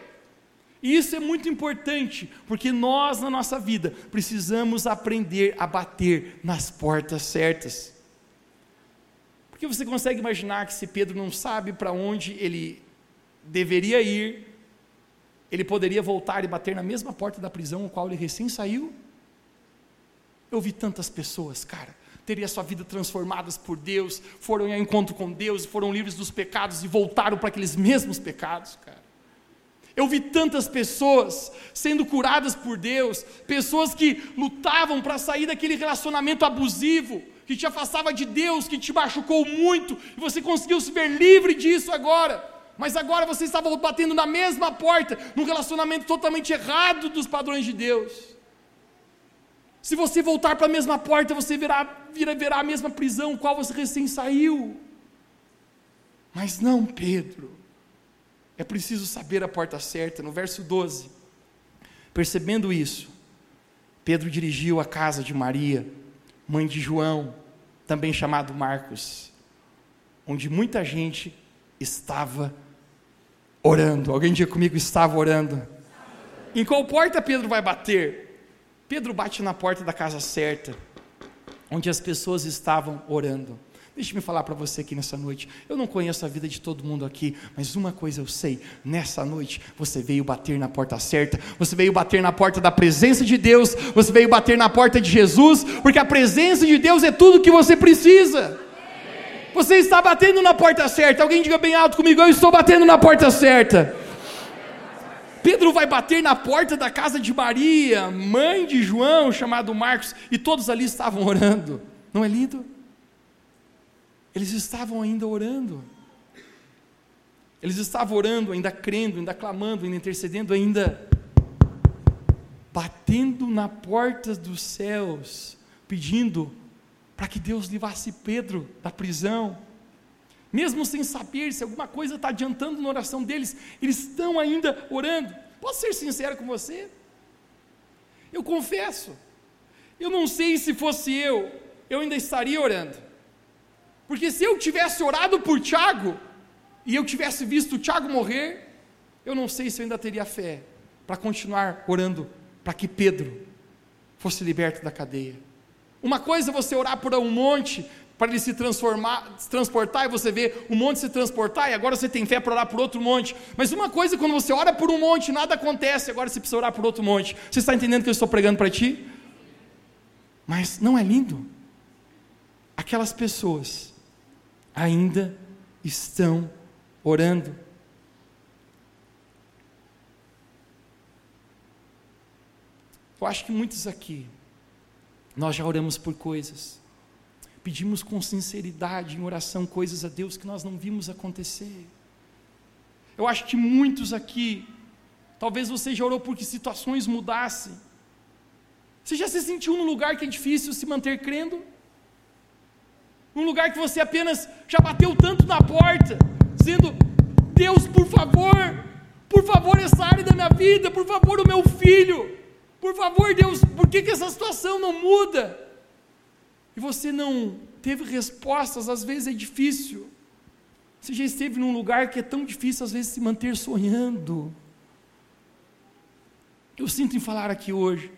E isso é muito importante, porque nós na nossa vida precisamos aprender a bater nas portas certas. Porque você consegue imaginar que se Pedro não sabe para onde ele deveria ir, ele poderia voltar e bater na mesma porta da prisão no qual ele recém saiu? Eu vi tantas pessoas, cara, terem a sua vida transformadas por Deus, foram ao encontro com Deus, foram livres dos pecados e voltaram para aqueles mesmos pecados, cara. Eu vi tantas pessoas sendo curadas por Deus, pessoas que lutavam para sair daquele relacionamento abusivo, que te afastava de Deus, que te machucou muito, e você conseguiu se ver livre disso agora. Mas agora você estava batendo na mesma porta, num relacionamento totalmente errado dos padrões de Deus. Se você voltar para a mesma porta, você verá, virá, verá a mesma prisão, qual você recém saiu. Mas não, Pedro. É preciso saber a porta certa. No verso 12, percebendo isso, Pedro dirigiu a casa de Maria, mãe de João, também chamado Marcos, onde muita gente estava orando. Alguém diga comigo, estava orando. Em qual porta Pedro vai bater? Pedro bate na porta da casa certa, onde as pessoas estavam orando. Deixe-me falar para você aqui nessa noite. Eu não conheço a vida de todo mundo aqui, mas uma coisa eu sei: nessa noite você veio bater na porta certa, você veio bater na porta da presença de Deus, você veio bater na porta de Jesus, porque a presença de Deus é tudo que você precisa. Você está batendo na porta certa. Alguém diga bem alto comigo: Eu estou batendo na porta certa. Pedro vai bater na porta da casa de Maria, mãe de João, chamado Marcos, e todos ali estavam orando. Não é lindo? Eles estavam ainda orando. Eles estavam orando, ainda crendo, ainda clamando, ainda intercedendo, ainda batendo na porta dos céus, pedindo para que Deus livrasse Pedro da prisão. Mesmo sem saber se alguma coisa está adiantando na oração deles, eles estão ainda orando. Posso ser sincero com você? Eu confesso, eu não sei se fosse eu, eu ainda estaria orando. Porque se eu tivesse orado por Tiago, e eu tivesse visto Tiago morrer, eu não sei se eu ainda teria fé para continuar orando para que Pedro fosse liberto da cadeia. Uma coisa é você orar por um monte para ele se transformar, se transportar e você vê um monte se transportar e agora você tem fé para orar por outro monte. Mas uma coisa é quando você ora por um monte, nada acontece, agora você precisa orar por outro monte. Você está entendendo o que eu estou pregando para ti? Mas não é lindo? Aquelas pessoas ainda estão orando. Eu acho que muitos aqui, nós já oramos por coisas, pedimos com sinceridade em oração coisas a Deus que nós não vimos acontecer. Eu acho que muitos aqui, talvez você já orou por que situações mudassem. Você já se sentiu num lugar que é difícil se manter crendo? Um lugar que você apenas já bateu tanto na porta, dizendo: Deus, por favor, por favor, essa área da minha vida, por favor, o meu filho, por favor, Deus, por que, que essa situação não muda? E você não teve respostas, às vezes é difícil. Você já esteve num lugar que é tão difícil, às vezes, se manter sonhando. Eu sinto em falar aqui hoje.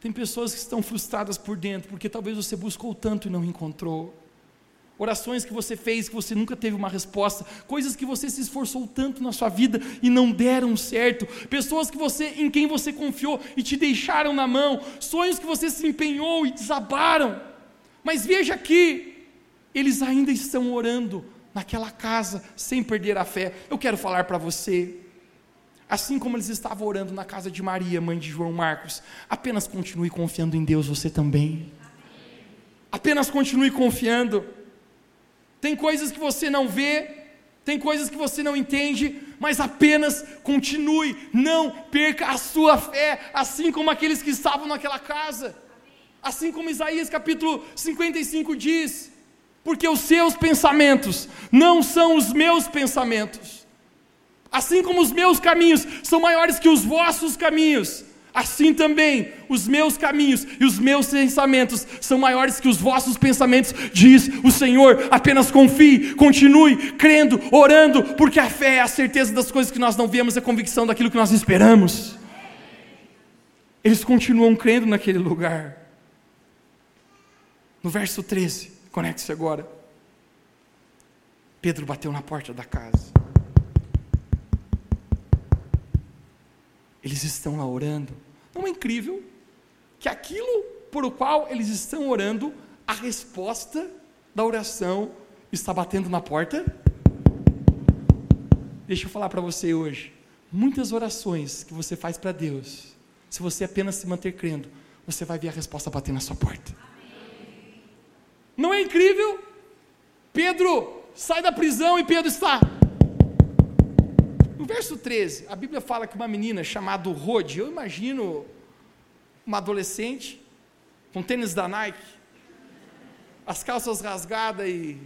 Tem pessoas que estão frustradas por dentro, porque talvez você buscou tanto e não encontrou orações que você fez que você nunca teve uma resposta, coisas que você se esforçou tanto na sua vida e não deram certo, pessoas que você em quem você confiou e te deixaram na mão, sonhos que você se empenhou e desabaram. Mas veja que eles ainda estão orando naquela casa sem perder a fé. Eu quero falar para você, assim como eles estavam orando na casa de Maria, mãe de João Marcos, apenas continue confiando em Deus você também. Apenas continue confiando. Tem coisas que você não vê, tem coisas que você não entende, mas apenas continue, não perca a sua fé, assim como aqueles que estavam naquela casa. Assim como Isaías capítulo 55 diz: porque os seus pensamentos não são os meus pensamentos, assim como os meus caminhos são maiores que os vossos caminhos, Assim também os meus caminhos e os meus pensamentos são maiores que os vossos pensamentos, diz o Senhor. Apenas confie, continue crendo, orando, porque a fé é a certeza das coisas que nós não vemos, a convicção daquilo que nós esperamos. Eles continuam crendo naquele lugar. No verso 13, conecte-se agora. Pedro bateu na porta da casa. Eles estão lá orando. Não é incrível que aquilo por o qual eles estão orando, a resposta da oração está batendo na porta? Deixa eu falar para você hoje. Muitas orações que você faz para Deus, se você apenas se manter crendo, você vai ver a resposta bater na sua porta. Não é incrível? Pedro sai da prisão e Pedro está no verso 13, a Bíblia fala que uma menina chamada Rode, eu imagino uma adolescente com tênis da Nike, as calças rasgadas e.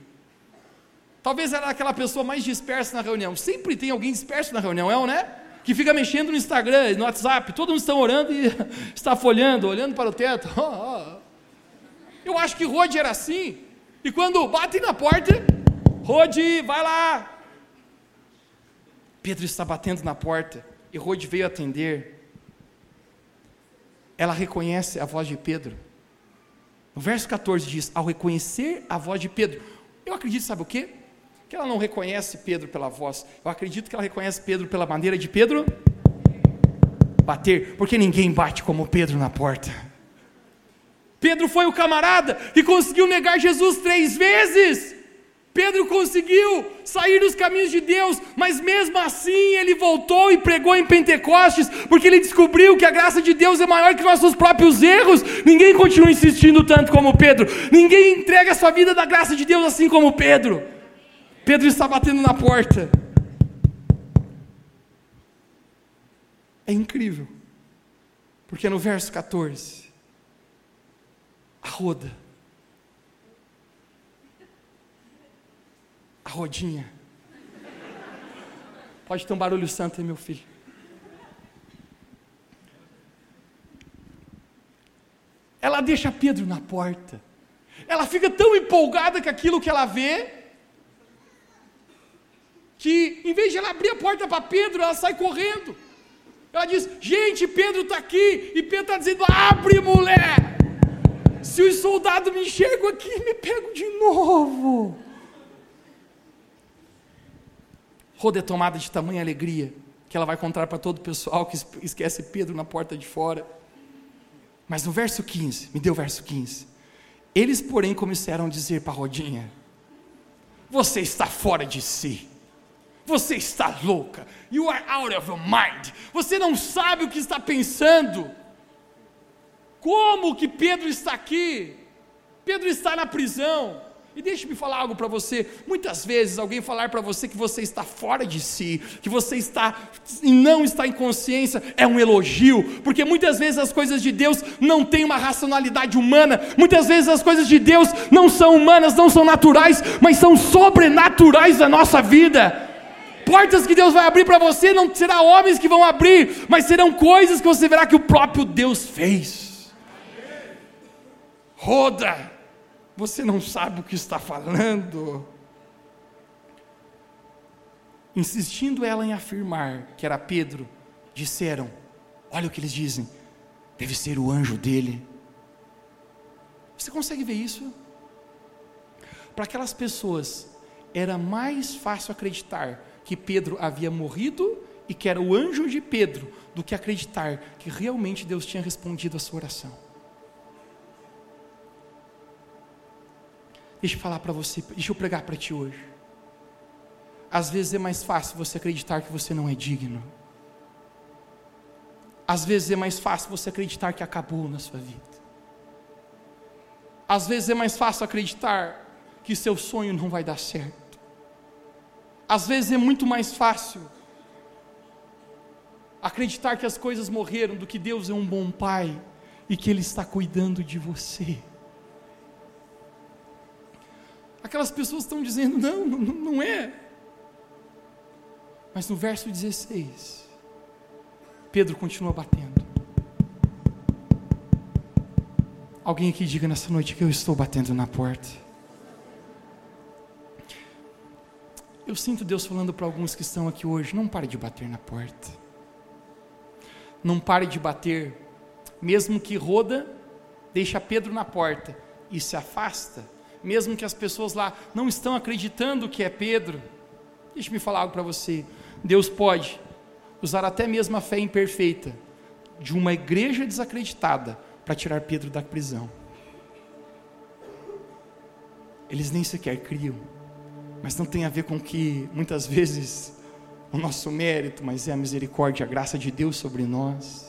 Talvez era aquela pessoa mais dispersa na reunião. Sempre tem alguém disperso na reunião, é ou né? que fica mexendo no Instagram, no WhatsApp, todos estão orando e [laughs] está folhando, olhando para o teto. [laughs] Eu acho que Rode era assim. E quando batem na porta, Rode, vai lá. Pedro está batendo na porta e Rode veio atender. Ela reconhece a voz de Pedro. No verso 14 diz: Ao reconhecer a voz de Pedro, eu acredito, sabe o quê? Que ela não reconhece Pedro pela voz, eu acredito que ela reconhece Pedro pela maneira de Pedro bater, porque ninguém bate como Pedro na porta. Pedro foi o camarada que conseguiu negar Jesus três vezes. Pedro conseguiu sair dos caminhos de Deus, mas mesmo assim ele voltou e pregou em Pentecostes, porque ele descobriu que a graça de Deus é maior que nossos próprios erros. Ninguém continua insistindo tanto como Pedro, ninguém entrega a sua vida da graça de Deus assim como Pedro. Pedro está batendo na porta. É incrível, porque no verso 14, a roda a rodinha. Pode ter um barulho santo aí, meu filho. Ela deixa Pedro na porta. Ela fica tão empolgada com aquilo que ela vê, que em vez de ela abrir a porta para Pedro, ela sai correndo. Ela diz: Gente, Pedro está aqui. E Pedro está dizendo: Abre, mulher. Se os soldados me enxergam aqui, me pego de novo. Roda é tomada de tamanha alegria que ela vai contar para todo o pessoal que esquece Pedro na porta de fora. Mas no verso 15, me deu o verso 15. Eles, porém, começaram a dizer para Rodinha: Você está fora de si. Você está louca. You are out of your mind. Você não sabe o que está pensando. Como que Pedro está aqui? Pedro está na prisão. E deixe-me falar algo para você. Muitas vezes alguém falar para você que você está fora de si, que você está e não está em consciência, é um elogio, porque muitas vezes as coisas de Deus não têm uma racionalidade humana. Muitas vezes as coisas de Deus não são humanas, não são naturais, mas são sobrenaturais da nossa vida. Portas que Deus vai abrir para você não serão homens que vão abrir, mas serão coisas que você verá que o próprio Deus fez. Roda você não sabe o que está falando. Insistindo ela em afirmar que era Pedro, disseram: Olha o que eles dizem, deve ser o anjo dele. Você consegue ver isso? Para aquelas pessoas, era mais fácil acreditar que Pedro havia morrido e que era o anjo de Pedro, do que acreditar que realmente Deus tinha respondido a sua oração. Deixa eu falar para você, deixa eu pregar para ti hoje. Às vezes é mais fácil você acreditar que você não é digno. Às vezes é mais fácil você acreditar que acabou na sua vida. Às vezes é mais fácil acreditar que seu sonho não vai dar certo. Às vezes é muito mais fácil acreditar que as coisas morreram do que Deus é um bom pai e que Ele está cuidando de você. Aquelas pessoas estão dizendo: não, não, não é. Mas no verso 16, Pedro continua batendo. Alguém aqui diga nessa noite que eu estou batendo na porta. Eu sinto Deus falando para alguns que estão aqui hoje: não pare de bater na porta. Não pare de bater, mesmo que roda, deixa Pedro na porta e se afasta mesmo que as pessoas lá não estão acreditando que é Pedro. Deixe-me falar algo para você. Deus pode usar até mesmo a fé imperfeita de uma igreja desacreditada para tirar Pedro da prisão. Eles nem sequer criam, mas não tem a ver com que muitas vezes o nosso mérito, mas é a misericórdia, a graça de Deus sobre nós.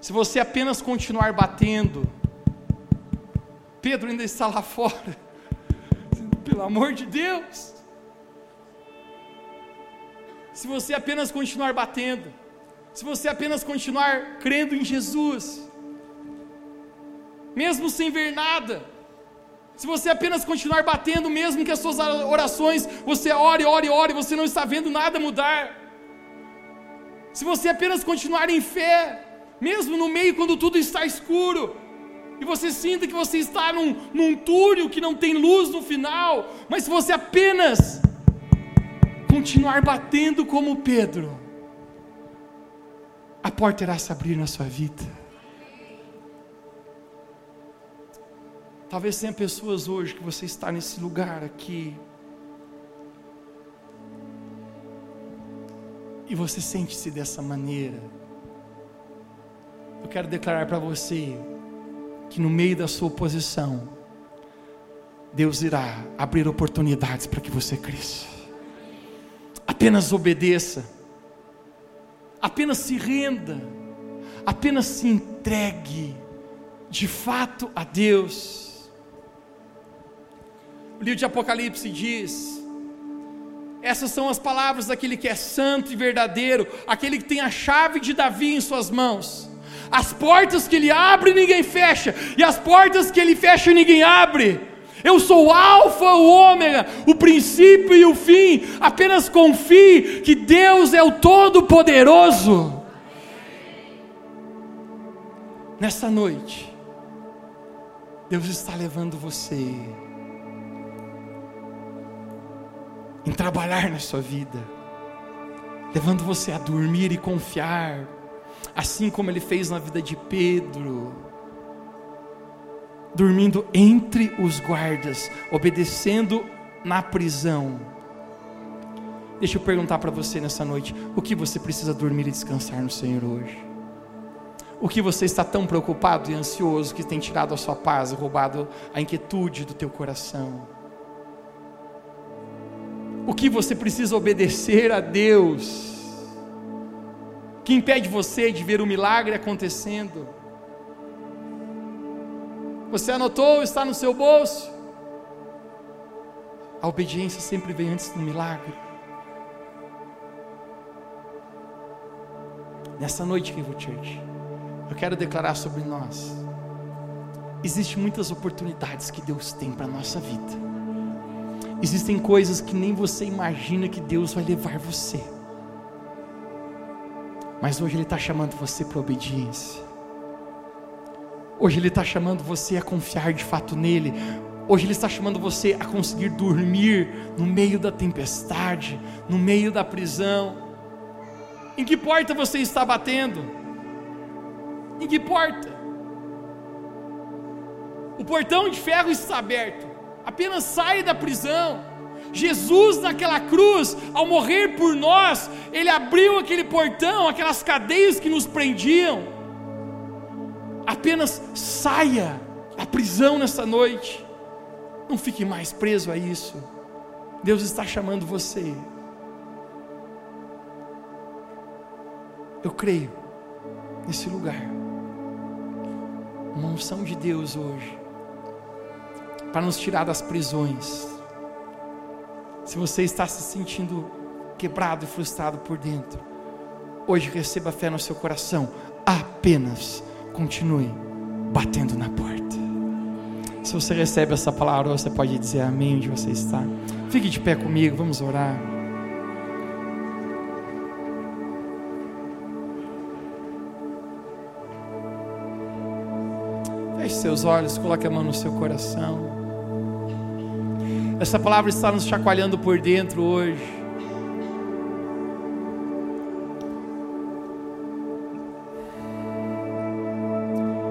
Se você apenas continuar batendo, Pedro ainda está lá fora. Pelo amor de Deus. Se você apenas continuar batendo, se você apenas continuar crendo em Jesus, mesmo sem ver nada, Se você apenas continuar batendo, mesmo que as suas orações, você ore, ore, ore, você não está vendo nada mudar. Se você apenas continuar em fé, mesmo no meio quando tudo está escuro, e você sinta que você está num, num túnel que não tem luz no final, mas se você apenas continuar batendo como Pedro, a porta irá se abrir na sua vida. Talvez tenha pessoas hoje que você está nesse lugar aqui. E você sente-se dessa maneira. Eu quero declarar para você que no meio da sua oposição, Deus irá abrir oportunidades para que você cresça. Apenas obedeça, apenas se renda, apenas se entregue de fato a Deus. O livro de Apocalipse diz: essas são as palavras daquele que é santo e verdadeiro, aquele que tem a chave de Davi em suas mãos. As portas que ele abre, ninguém fecha, e as portas que ele fecha, ninguém abre. Eu sou o Alfa, o Ômega, o princípio e o fim. Apenas confie que Deus é o Todo-Poderoso. Nessa noite, Deus está levando você em trabalhar na sua vida, levando você a dormir e confiar, assim como ele fez na vida de Pedro, dormindo entre os guardas, obedecendo na prisão. Deixa eu perguntar para você nessa noite: o que você precisa dormir e descansar no Senhor hoje? O que você está tão preocupado e ansioso que tem tirado a sua paz roubado a inquietude do teu coração? o que você precisa obedecer a Deus, que impede você de ver o milagre acontecendo. Você anotou, está no seu bolso. A obediência sempre vem antes do milagre. Nessa noite, Rivo Church, eu quero declarar sobre nós. Existem muitas oportunidades que Deus tem para a nossa vida Existem coisas que nem você imagina que Deus vai levar você. Mas hoje Ele está chamando você para obediência. Hoje Ele está chamando você a confiar de fato nele. Hoje Ele está chamando você a conseguir dormir no meio da tempestade, no meio da prisão. Em que porta você está batendo? Em que porta? O portão de ferro está aberto apenas sai da prisão. Jesus naquela cruz, ao morrer por nós, ele abriu aquele portão, aquelas cadeias que nos prendiam. Apenas saia da prisão nessa noite. Não fique mais preso a isso. Deus está chamando você. Eu creio nesse lugar. Uma unção de Deus hoje para nos tirar das prisões. Se você está se sentindo quebrado e frustrado por dentro, hoje receba fé no seu coração, apenas continue batendo na porta. Se você recebe essa palavra, você pode dizer amém onde você está. Fique de pé comigo, vamos orar. Feche seus olhos, coloque a mão no seu coração. Essa palavra está nos chacoalhando por dentro hoje.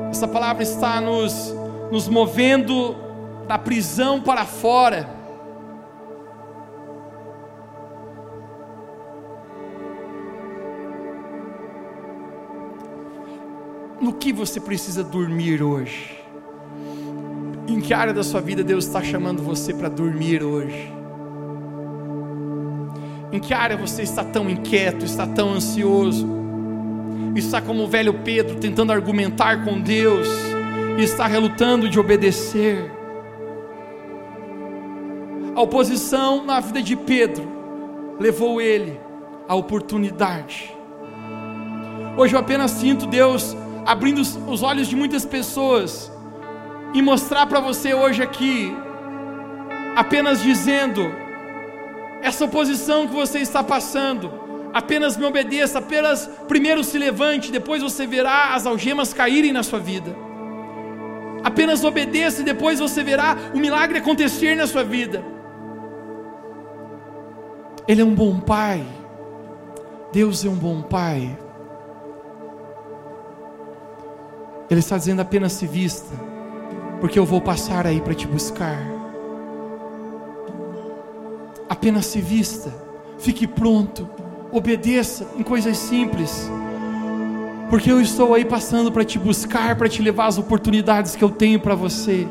Essa palavra está nos, nos movendo da prisão para fora. No que você precisa dormir hoje? Em que área da sua vida Deus está chamando você para dormir hoje? Em que área você está tão inquieto, está tão ansioso? Está como o velho Pedro tentando argumentar com Deus e está relutando de obedecer. A oposição na vida de Pedro levou ele à oportunidade. Hoje eu apenas sinto Deus abrindo os olhos de muitas pessoas em mostrar para você hoje aqui, apenas dizendo, essa oposição que você está passando, apenas me obedeça, apenas primeiro se levante, depois você verá as algemas caírem na sua vida. Apenas obedeça e depois você verá o milagre acontecer na sua vida. Ele é um bom pai. Deus é um bom pai. Ele está dizendo apenas se vista, porque eu vou passar aí para te buscar. Apenas se vista, fique pronto, obedeça em coisas simples, porque eu estou aí passando para te buscar, para te levar as oportunidades que eu tenho para você.